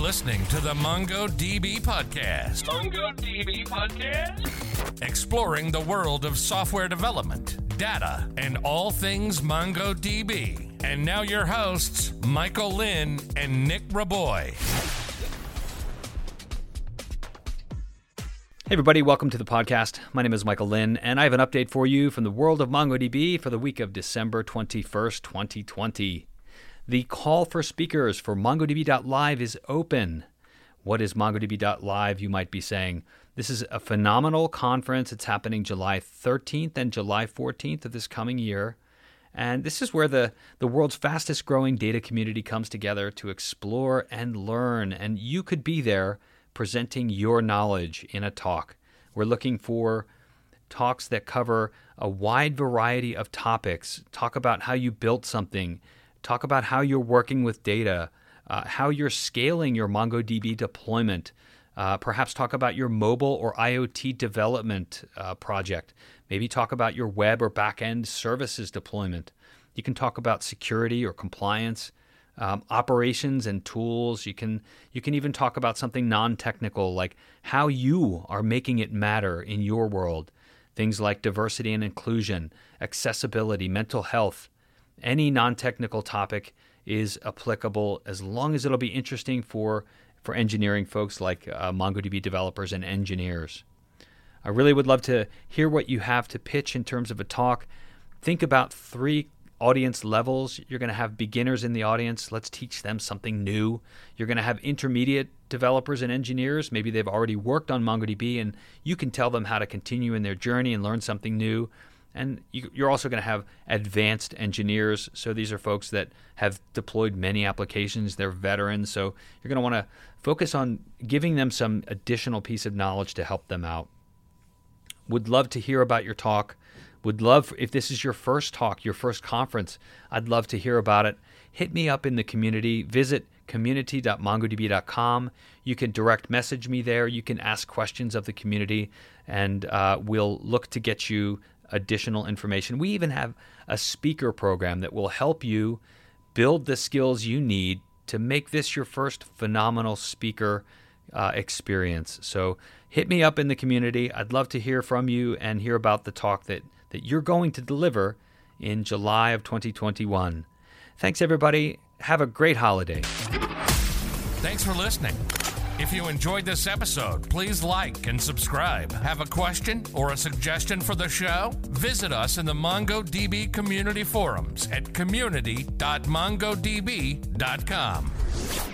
listening to the MongoDB Podcast. MongoDB Podcast? Exploring the world of software development, data, and all things MongoDB. And now your hosts, Michael Lynn and Nic Raboy. Hey, everybody, welcome to the podcast. My name is Michael Lynn, and I have an update for you from the world of MongoDB for the week of December 21st, 2020. The call for speakers for MongoDB.live is open. What is MongoDB.live, you might be saying? This is a phenomenal conference. It's happening July 13th and July 14th of this coming year. And this is where the, the world's fastest growing data community comes together to explore and learn. And you could be there presenting your knowledge in a talk. We're looking for talks that cover a wide variety of topics. Talk about how you built something, talk about how you're working with data, uh, how you're scaling your MongoDB deployment. Uh, perhaps talk about your mobile or IoT development uh, project. Maybe talk about your web or backend services deployment. You can talk about security or compliance um, operations and tools. You can you can even talk about something non-technical like how you are making it matter in your world. Things like diversity and inclusion, accessibility, mental health. Any non-technical topic is applicable as long as it'll be interesting for for engineering folks like uh, MongoDB developers and engineers. I really would love to hear what you have to pitch in terms of a talk. Think about three audience levels. You're going to have beginners in the audience. Let's teach them something new. You're going to have intermediate developers and engineers. Maybe they've already worked on MongoDB and you can tell them how to continue in their journey and learn something new. And you, are also going to have advanced engineers. So these are folks that have deployed many applications. They're veterans. So you're going to want to focus on giving them some additional piece of knowledge to help them out. Would love to hear about your talk. Would love, if this is your first talk, your first conference, I'd love to hear about it. Hit me up in the community. Visit community.mongodb.com. You can direct message me there. You can ask questions of the community, and uh, we'll look to get you additional information. We even have a speaker program that will help you build the skills you need to make this your first phenomenal speaker uh, experience. So hit me up in the community. I'd love to hear from you and hear about the talk that that you're going to deliver in July of 2021. Thanks, everybody. Have a great holiday. Thanks for listening. If you enjoyed this episode, please like and subscribe. Have a question or a suggestion for the show? Visit us in the MongoDB community forums at community.mongodb.com.